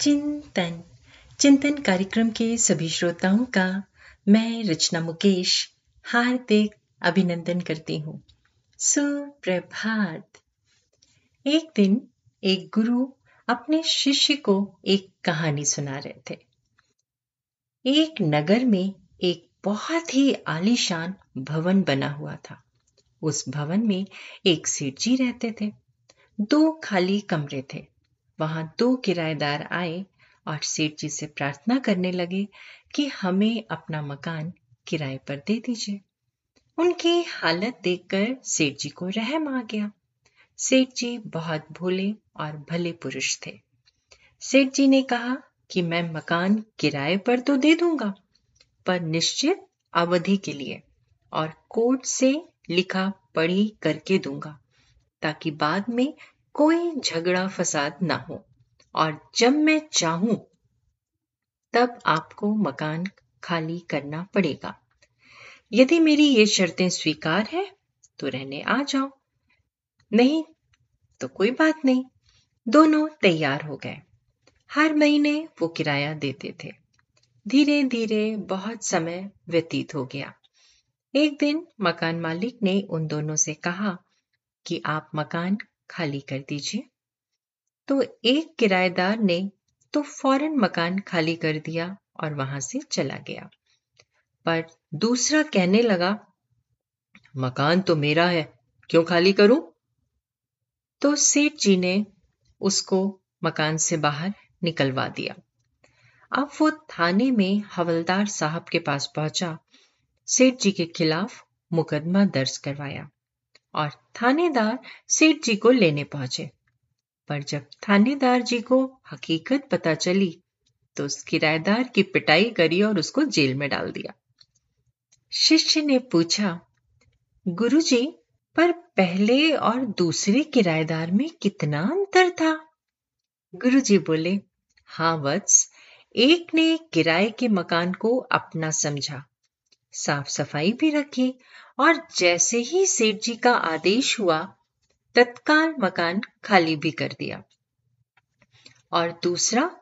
चिंतन। चिंतन कार्यक्रम के सभी श्रोताओं का मैं रचना मुकेश हार्दिक अभिनंदन करती हूँ। सुप्रभात। एक दिन एक गुरु अपने शिष्य को एक कहानी सुना रहे थे। एक नगर में एक बहुत ही आलीशान भवन बना हुआ था। उस भवन में एक सेठ जी रहते थे। दो खाली कमरे थे। वहाँ दो किराएदार आए, और सेठ जी से प्रार्थना करने लगे कि हमें अपना मकान किराए पर दे दीजिए। उनकी हालत देखकर सेठ जी को रहम आ गया। सेठ जी बहुत भोले और भले पुरुष थे। सेठ जी ने कहा कि मैं मकान किराए पर तो दे दूँगा, पर निश्चित अवधि के लिए और कोर्ट से लिखा पढ़ी करके दूँगा, ताकि बाद में कोई झगड़ा फसाद ना हो और जब मैं चाहूँ, तब आपको मकान खाली करना पड़ेगा। यदि मेरी ये शर्तें स्वीकार है तो रहने आ जाओ। नहीं तो कोई बात नहीं। दोनों तैयार हो गए। हर महीने वो किराया देते थे। धीरे धीरे बहुत समय व्यतीत हो गया। एक दिन मकान मालिक ने उन दोनों से कहा कि आप मकान खाली कर दीजिए। तो एक किराएदार ने तो फ़ौरन मकान खाली कर दिया और वहाँ से चला गया। पर दूसरा कहने लगा, मकान तो मेरा है, क्यों खाली करूँ? तो सेठ जी ने उसको मकान से बाहर निकलवा दिया। अब वो थाने में हवलदार साहब के पास पहुँचा। सेठ जी के खिलाफ मुकदमा दर्ज करवाया। और थानेदार सेठ जी को लेने पहुँचे। पर जब थानेदार जी को हकीकत पता चली तो उस किराएदार की पिटाई करी और उसको जेल में डाल दिया। शिष्य ने पूछा, गुरुजी, पर पहले और दूसरे किराएदार में कितना अंतर था? गुरुजी बोले हाँ वत्स, एक ने किराए के मकान को अपना समझा, साफ़ सफ़ाई भी रखी और जैसे ही सेठ जी का आदेश हुआ, तत्काल मकान खाली भी कर दिया। और दूसरा,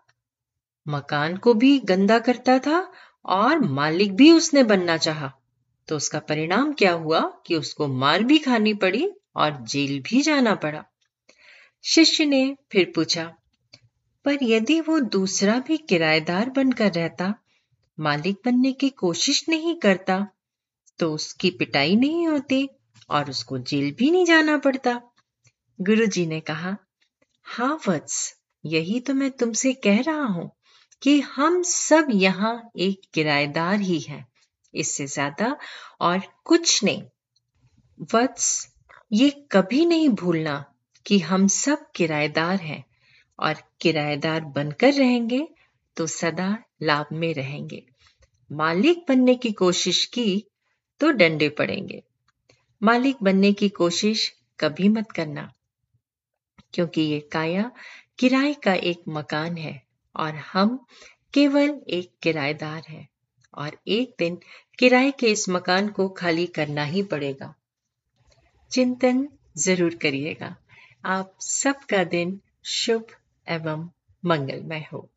मकान को भी गंदा करता था और मालिक भी उसने बनना चाहा। तो उसका परिणाम क्या हुआ कि उसको मार भी खानी पड़ी और जेल भी जाना पड़ा। शिष्य ने फिर पूछा, पर यदि वो दूसरा भी किराएदार बनकर रहता, मालिक बनने की कोशिश नहीं करता तो उसकी पिटाई नहीं होती और उसको जेल भी नहीं जाना पड़ता। गुरुजी ने कहा हाँ वत्स, यही तो मैं तुमसे कह रहा हूँ कि हम सब यहाँ एक किराएदार ही हैं, इससे ज़्यादा और कुछ नहीं। वत्स, ये कभी नहीं भूलना कि हम सब किराएदार हैं और किराएदार बनकर रहेंगे तो सदा लाभ में रहेंगे। मालिक बनने की कोशिश की तो डंडे पड़ेंगे। मालिक बनने की कोशिश कभी मत करना, क्योंकि ये काया किराए का एक मकान है और हम केवल एक किराएदार हैं और एक दिन किराए के इस मकान को खाली करना ही पड़ेगा। चिंतन ज़रूर करिएगा। आप सबका दिन शुभ एवं मंगलमय हो।